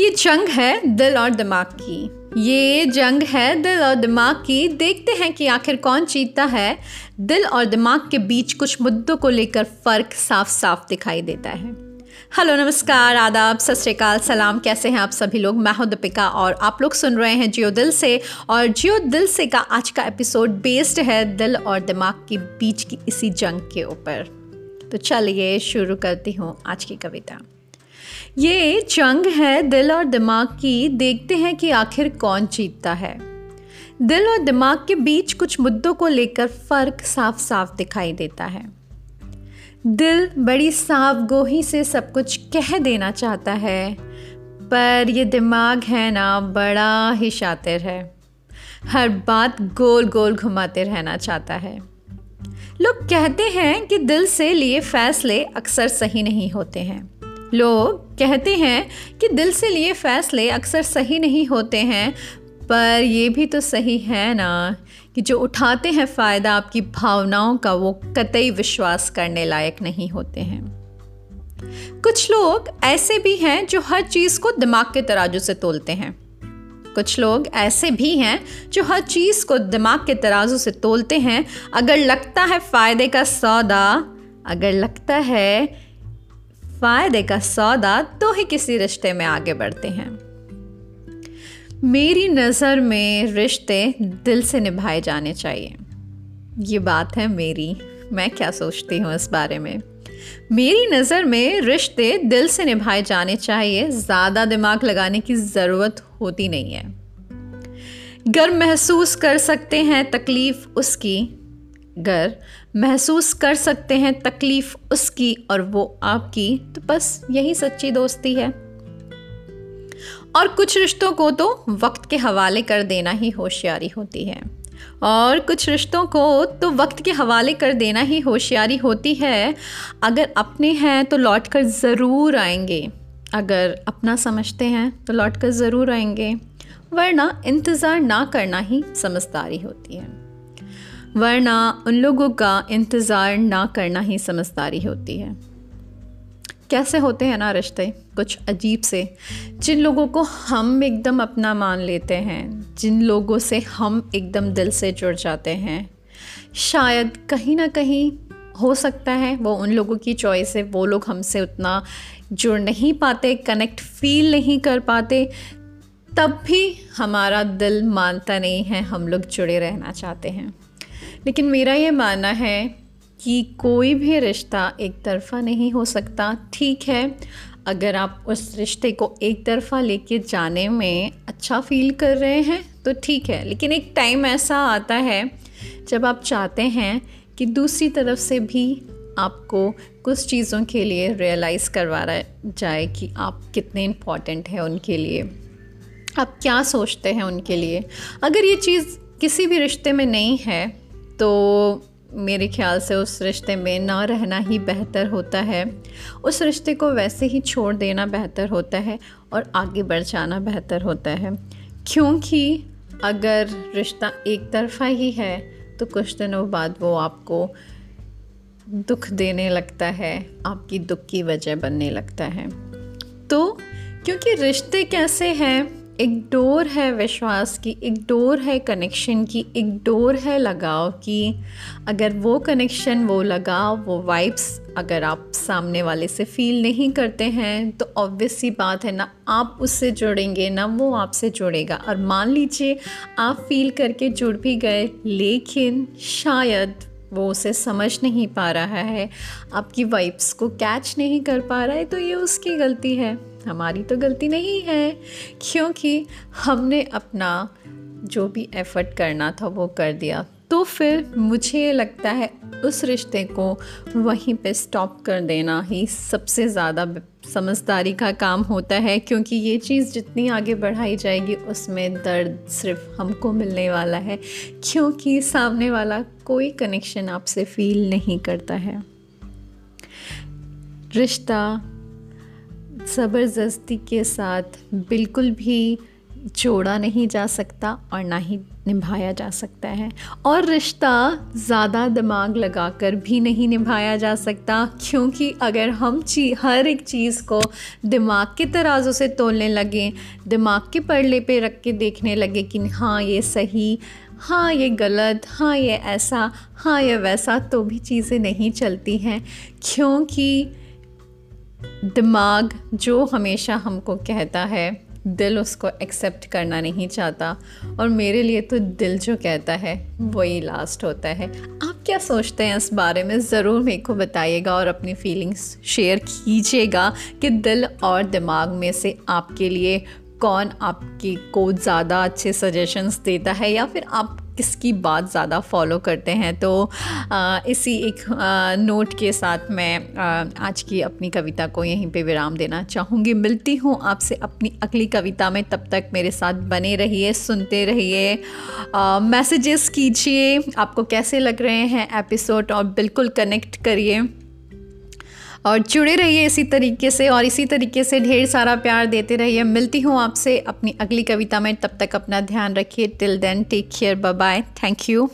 ये जंग है दिल और दिमाग की। ये जंग है दिल और दिमाग की। देखते हैं कि आखिर कौन जीतता है। दिल और दिमाग के बीच कुछ मुद्दों को लेकर फ़र्क साफ़ साफ़ दिखाई देता है। हेलो, नमस्कार, आदाब, सत श्रीकाल, सलाम। कैसे हैं आप सभी लोग? मैं हूँ दीपिका और आप लोग सुन रहे हैं जियो दिल से। और जियो दिल से का आज का एपिसोड बेस्ड है दिल और दिमाग के बीच की इसी जंग के ऊपर। तो चलिए शुरू करती हूँ आज की कविता। ये जंग है दिल और दिमाग की, देखते हैं कि आखिर कौन जीतता है। दिल और दिमाग के बीच कुछ मुद्दों को लेकर फ़र्क साफ़ साफ़ दिखाई देता है। दिल बड़ी साफ़ गोही से सब कुछ कह देना चाहता है, पर ये दिमाग है ना, बड़ा ही शातिर है। हर बात गोल गोल घुमाते रहना चाहता है। लोग कहते हैं कि दिल से लिए फैसले अक्सर सही नहीं होते हैं। लोग कहते हैं कि दिल से लिए फ़ैसले अक्सर सही नहीं होते हैं, पर ये भी तो सही है ना कि जो उठाते हैं फ़ायदा आपकी भावनाओं का वो कतई विश्वास करने लायक नहीं होते हैं। कुछ लोग ऐसे भी हैं जो हर चीज़ को दिमाग के तराजू से तोलते हैं। कुछ लोग ऐसे भी हैं जो हर चीज़ को दिमाग के तराजू से तोलते हैं। अगर लगता है फ़ायदे का सौदा, अगर लगता है फ़ायदे का सौदा तो ही किसी रिश्ते में आगे बढ़ते हैं। मेरी नज़र में रिश्ते दिल से निभाए जाने चाहिए। ये बात है मेरी। मैं क्या सोचती हूँ इस बारे में? मेरी नज़र में रिश्ते दिल से निभाए जाने चाहिए, ज़्यादा दिमाग लगाने की ज़रूरत होती नहीं है। गर्म महसूस कर सकते हैं तकलीफ़ उसकी। गर महसूस कर सकते हैं तकलीफ़ उसकी और वो आपकी। तो बस यही सच्ची दोस्ती है। और कुछ रिश्तों को तो वक्त के हवाले कर देना ही होशियारी होती है। और कुछ रिश्तों को तो वक्त के हवाले कर देना ही होशियारी होती है। अगर अपने हैं तो लौट कर ज़रूर आएँगे। अगर अपना समझते हैं तो लौट कर ज़रूर आएँगे। वरना इंतज़ार ना करना ही समझदारी होती है। वरना उन लोगों का इंतज़ार ना करना ही समझदारी होती है। कैसे होते हैं ना रिश्ते? कुछ अजीब से। जिन लोगों को हम एकदम अपना मान लेते हैं, जिन लोगों से हम एकदम दिल से जुड़ जाते हैं, शायद कहीं ना कहीं हो सकता है वो उन लोगों की चॉइस है। वो लोग हमसे उतना जुड़ नहीं पाते कनेक्ट फील नहीं कर पाते, तब भी हमारा दिल मानता नहीं है, हम लोग जुड़े रहना चाहते हैं। लेकिन मेरा ये मानना है कि कोई भी रिश्ता एक तरफ़ा नहीं हो सकता। ठीक है, अगर आप उस रिश्ते को एक तरफ़ा लेके जाने में अच्छा फील कर रहे हैं तो ठीक है। लेकिन एक टाइम ऐसा आता है, जब आप चाहते हैं कि दूसरी तरफ़ से भी आपको कुछ चीज़ों के लिए रियलाइज़ करवा जाए कि आप कितने इंपॉर्टेंट हैं उनके लिए। आप क्या सोचते हैं उनके लिए? अगर ये चीज़ किसी भी रिश्ते में नहीं है तो मेरे ख्याल से उस रिश्ते में ना रहना ही बेहतर होता है। उस रिश्ते को वैसे ही छोड़ देना बेहतर होता है और आगे बढ़ जाना बेहतर होता है। क्योंकि अगर रिश्ता एक तरफा ही है तो कुछ दिनों बाद वो आपको दुख देने लगता है, आपकी दुख की वजह बनने लगता है। तो क्योंकि रिश्ते कैसे हैं एक डोर है विश्वास की, एक डोर है कनेक्शन की, एक डोर है लगाव की। अगर वो कनेक्शन वो लगाव, वो वाइब्स अगर आप सामने वाले से फील नहीं करते हैं तो ऑब्वियस सी बात है ना आप उससे जुड़ेंगे, ना वो आपसे जुड़ेगा। और मान लीजिए आप फील करके जुड़ भी गए, लेकिन शायद वो उसे समझ नहीं पा रहा है, आपकी वाइब्स को कैच नहीं कर पा रहा है तो ये उसकी गलती है। हमारी तो गलती नहीं है, क्योंकि हमने अपना जो भी एफ़र्ट करना था वो कर दिया। तो फिर मुझे लगता है उस रिश्ते को वहीं पे स्टॉप कर देना ही सबसे ज़्यादा समझदारी का काम होता है, क्योंकि ये चीज़ जितनी आगे बढ़ाई जाएगी, उसमें दर्द सिर्फ़ हमको मिलने वाला है, क्योंकि सामने वाला कोई कनेक्शन आपसे फील नहीं करता है। रिश्ता ज़बरदस्ती के साथ बिल्कुल भी जोड़ा नहीं जा सकता और ना ही निभाया जा सकता है। और रिश्ता ज़्यादा दिमाग लगाकर भी नहीं निभाया जा सकता, क्योंकि अगर हम ची, हर एक चीज़ को दिमाग के तराजों से तोलने लगे, दिमाग के पड़ले पे रख के देखने लगे कि हाँ ये सही हाँ ये गलत हाँ ये ऐसा हाँ ये वैसा तो भी चीज़ें नहीं चलती हैं, क्योंकि दिमाग जो हमेशा हमको कहता है, दिल उसको एक्सेप्ट करना नहीं चाहता। और मेरे लिए तो दिल जो कहता है, वही लास्ट होता है। आप क्या सोचते हैं इस बारे में? ज़रूर मेरे को बताइएगा और अपनी फीलिंग्स शेयर कीजिएगा कि दिल और दिमाग में से आपके लिए कौन आपकी को ज़्यादा अच्छे सजेशंस देता है या फिर आप किसकी बात ज़्यादा फॉलो करते हैं? तो इसी एक नोट के साथ मैं आज की अपनी कविता को यहीं पे विराम देना चाहूँगी। मिलती हूँ आपसे अपनी अगली कविता में। तब तक मेरे साथ बने रहिए, सुनते रहिए। मैसेजेस कीजिए। आपको कैसे लग रहे हैं एपिसोड? और बिल्कुल कनेक्ट करिए। और जुड़े रहिए इसी तरीके से और इसी तरीके से ढेर सारा प्यार देते रहिए। मिलती हूँ आपसे अपनी अगली कविता में। तब तक अपना ध्यान रखिए। Till then take care bye thank you